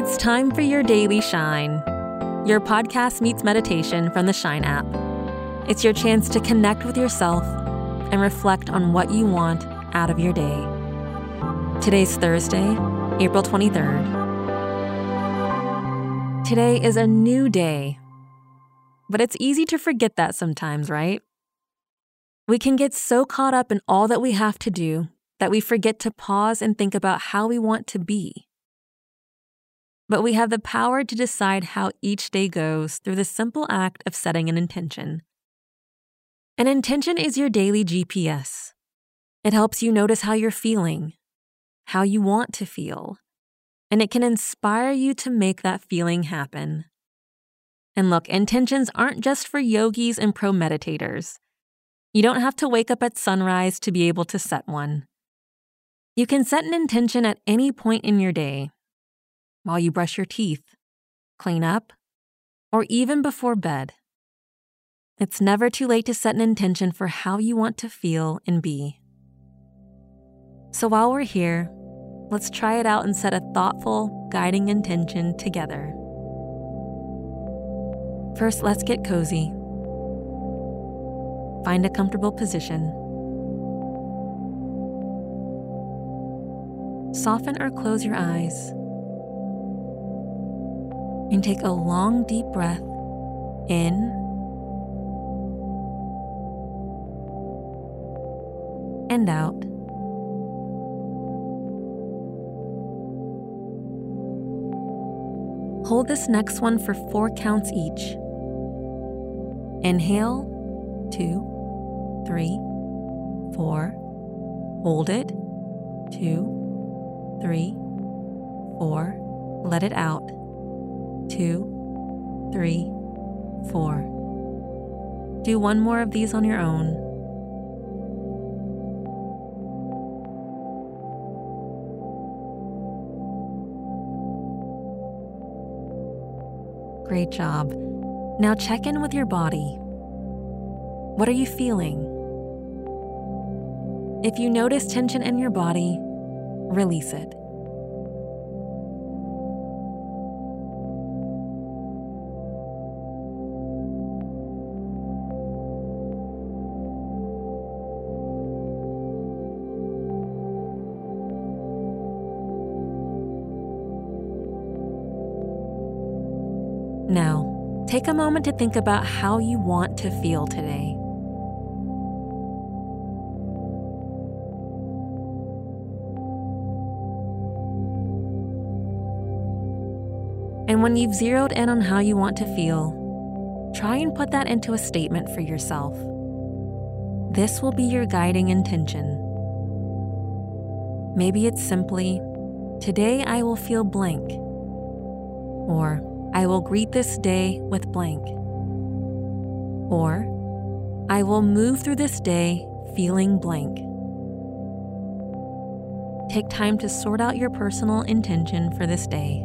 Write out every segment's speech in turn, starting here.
It's time for your daily shine. Your podcast meets meditation from the Shine app. It's your chance to connect with yourself and reflect on what you want out of your day. Today's Thursday, April 23rd. Today is a new day. But it's easy to forget that sometimes, right? We can get so caught up in all that we have to do that we forget to pause and think about how we want to be. But we have the power to decide how each day goes through the simple act of setting an intention. An intention is your daily GPS. It helps you notice how you're feeling, how you want to feel, and it can inspire you to make that feeling happen. And look, intentions aren't just for yogis and pro meditators. You don't have to wake up at sunrise to be able to set one. You can set an intention at any point in your day while you brush your teeth, clean up, or even before bed. It's never too late to set an intention for how you want to feel and be. So while we're here, let's try it out and set a thoughtful, guiding intention together. First, let's get cozy. Find a comfortable position. Soften or close your eyes and take a long, deep breath in and out. Hold this next one for four counts each. Inhale, two, three, four. Hold it, two, three, four. Let it out two, three, four. Do one more of these on your own. Great job. Now check in with your body. What are you feeling? If you notice tension in your body, release it. Now, take a moment to think about how you want to feel today. And when you've zeroed in on how you want to feel, try and put that into a statement for yourself. This will be your guiding intention. Maybe it's simply, Today I will feel blank. Or, I will greet this day with blank. Or, I will move through this day feeling blank. Take time to sort out your personal intention for this day.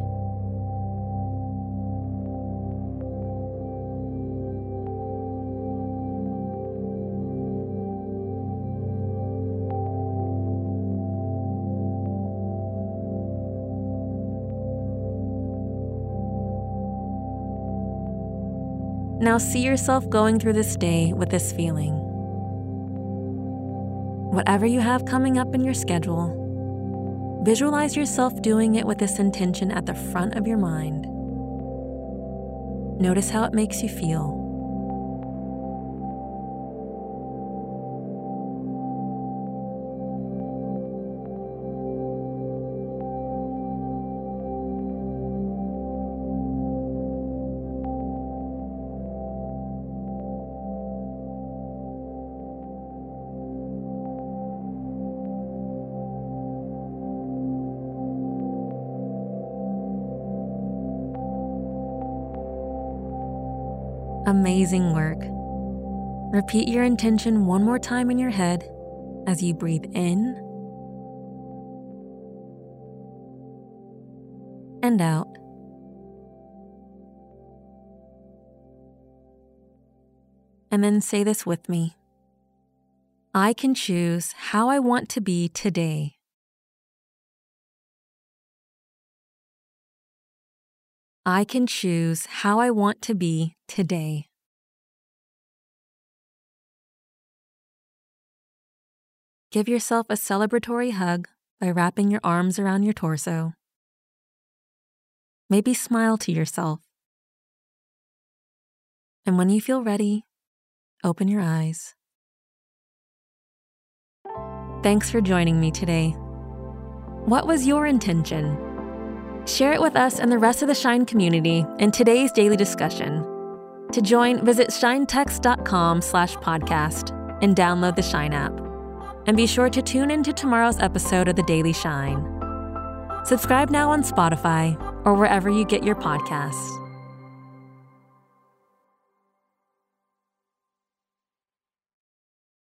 Now see yourself going through this day with this feeling. Whatever you have coming up in your schedule, visualize yourself doing it with this intention at the front of your mind. Notice how it makes you feel. Amazing work. Repeat your intention one more time in your head as you breathe in and out. And then say this with me I can choose how I want to be today. I can choose how I want to be today. Give yourself a celebratory hug by wrapping your arms around your torso. Maybe smile to yourself. And when you feel ready, open your eyes. Thanks for joining me today. What was your intention? Share it with us and the rest of the Shine community in today's daily discussion. To join, visit shinetext.com slash podcast and download the Shine app. And be sure to tune into tomorrow's episode of The Daily Shine. Subscribe now on Spotify or wherever you get your podcasts.